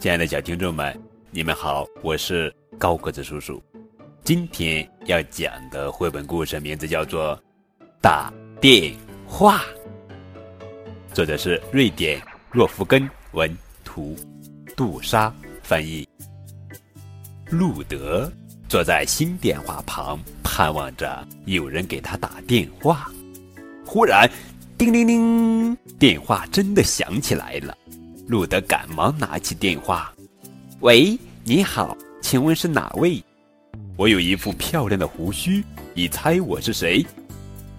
亲爱的小听众们，你们好，我是高个子叔叔。今天要讲的绘本故事名字叫做《打电话》，作者是瑞典若夫根文图，杜莎翻译。路德坐在新电话旁，盼望着有人给他打电话。忽然，叮铃铃，电话真的响起来了。路德赶忙拿起电话，“喂，你好，请问是哪位？我有一副漂亮的胡须，你猜我是谁？”“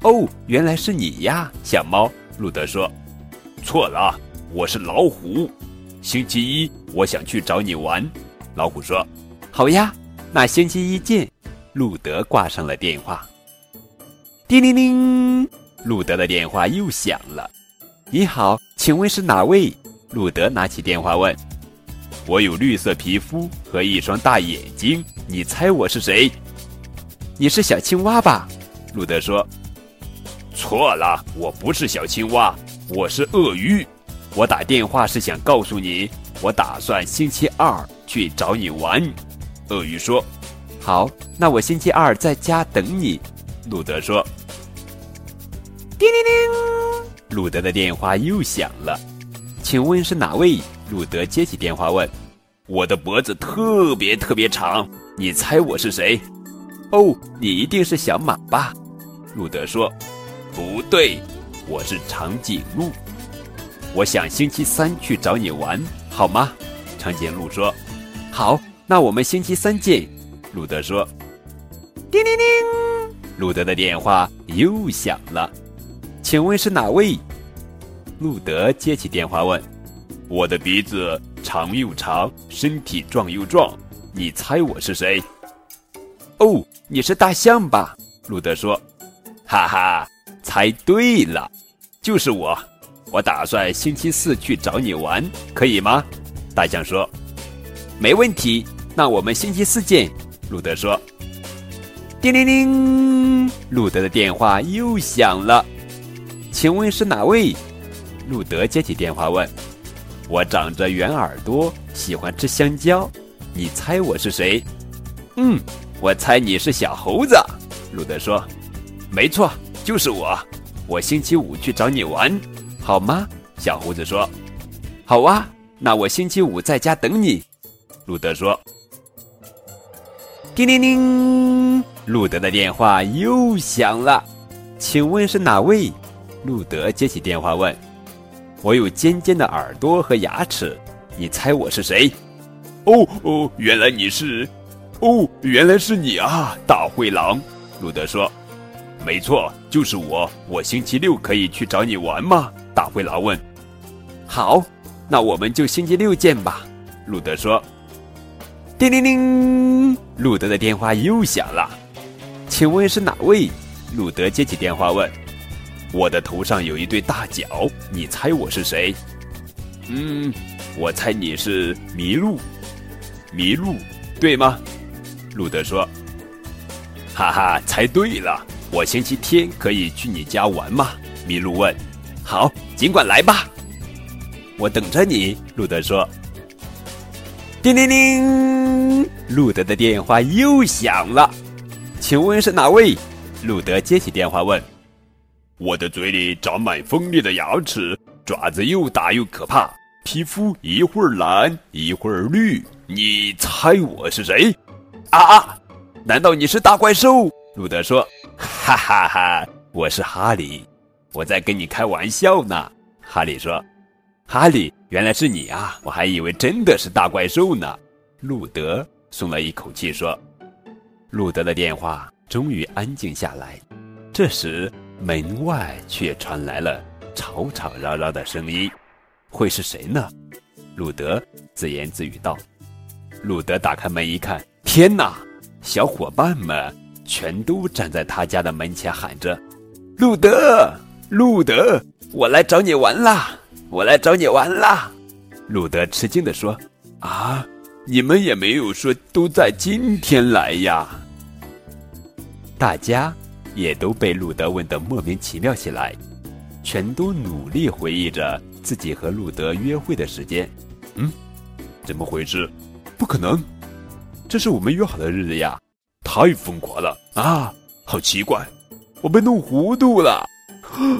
哦，原来是你呀，小猫。”路德说。“错了，我是老虎。星期一我想去找你玩。”老虎说。“好呀，那星期一见。”路德挂上了电话。叮铃铃，路德的电话又响了。“你好，请问是哪位？”路德拿起电话问：“我有绿色皮肤和一双大眼睛，你猜我是谁？”“你是小青蛙吧？”路德说。“错了，我不是小青蛙，我是鳄鱼。我打电话是想告诉你，我打算星期二去找你玩。”鳄鱼说。“好，那我星期二在家等你。”路德说。叮叮叮，路德的电话又响了。请问是哪位？路德接起电话问：“我的脖子特别特别长，你猜我是谁？”“哦，你一定是小马吧？”路德说。“不对，我是长颈鹿。我想星期三去找你玩，好吗？”长颈鹿说。“好，那我们星期三见。”路德说。叮铃铃，路德的电话又响了。“请问是哪位？”路德接起电话问：“我的鼻子长又长，身体壮又壮，你猜我是谁？”“哦，你是大象吧？”路德说。“哈哈，猜对了，就是我。我打算星期四去找你玩，可以吗？”大象说。“没问题，那我们星期四见。”路德说。叮铃铃，路德的电话又响了。“请问是哪位？”路德接起电话问：“我长着圆耳朵，喜欢吃香蕉，你猜我是谁？”“嗯，我猜你是小猴子。”路德说。“没错，就是我。我星期五去找你玩，好吗？”小猴子说。“好啊，那我星期五在家等你。”路德说。叮铃铃，路德的电话又响了。“请问是哪位？”路德接起电话问。我有尖尖的耳朵和牙齿，你猜我是谁？哦哦，原来你是，哦，原来是你啊，大灰狼。路德说：“没错，就是我。我星期六可以去找你玩吗？”大灰狼问。“好，那我们就星期六见吧。”路德说。叮铃铃，路德的电话又响了。请问是哪位？路德接起电话问。我的头上有一对大角，你猜我是谁？嗯，我猜你是麋鹿。麋鹿，对吗？路德说。哈哈，猜对了。我星期天可以去你家玩吗？麋鹿问。好，尽管来吧。我等着你。路德说。叮铃铃，路德的电话又响了。请问是哪位？路德接起电话问。我的嘴里长满锋利的牙齿，爪子又大又可怕，皮肤一会儿蓝一会儿绿，你猜我是谁？啊啊！难道你是大怪兽？路德说：“哈哈哈，我是哈利，我在跟你开玩笑呢。”哈利说：“哈利，原来是你啊！我还以为真的是大怪兽呢。”路德松了一口气说：“路德的电话终于安静下来。”这时。门外却传来了吵吵嚷嚷的声音，会是谁呢？路德自言自语道。路德打开门一看，天哪！小伙伴们全都站在他家的门前喊着：“路德，路德，我来找你玩啦！我来找你玩啦！”路德吃惊地说：“啊，你们也没有说都在今天来呀！”大家。也都被路德问得莫名其妙起来，全都努力回忆着自己和路德约会的时间。嗯，怎么回事？不可能，这是我们约好的日子呀！太疯狂了啊！好奇怪，我被弄糊涂了。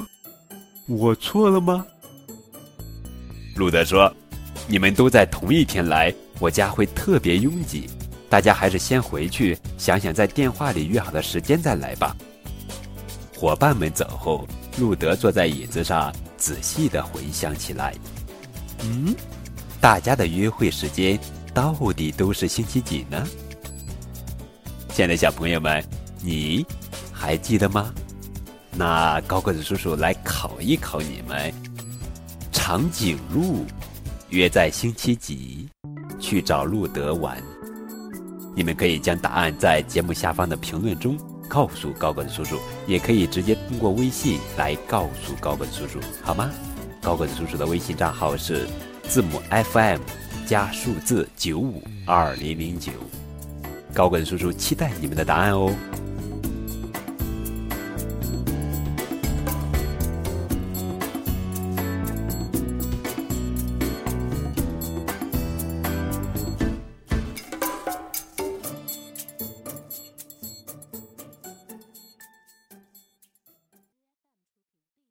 我错了吗？路德说：“你们都在同一天来，我家会特别拥挤。大家还是先回去想想，在电话里约好的时间再来吧。”伙伴们走后，路德坐在椅子上，仔细的回想起来。嗯，大家的约会时间到底都是星期几呢？亲爱的小朋友们，你还记得吗？那高个子叔叔来考一考你们：长颈鹿约在星期几去找路德玩？你们可以将答案在节目下方的评论中。告诉高个子叔叔，也可以直接通过微信来告诉高个子叔叔，好吗？高个子叔叔的微信账号是字母 FM 加数字九五二零零九。高个子叔叔期待你们的答案哦。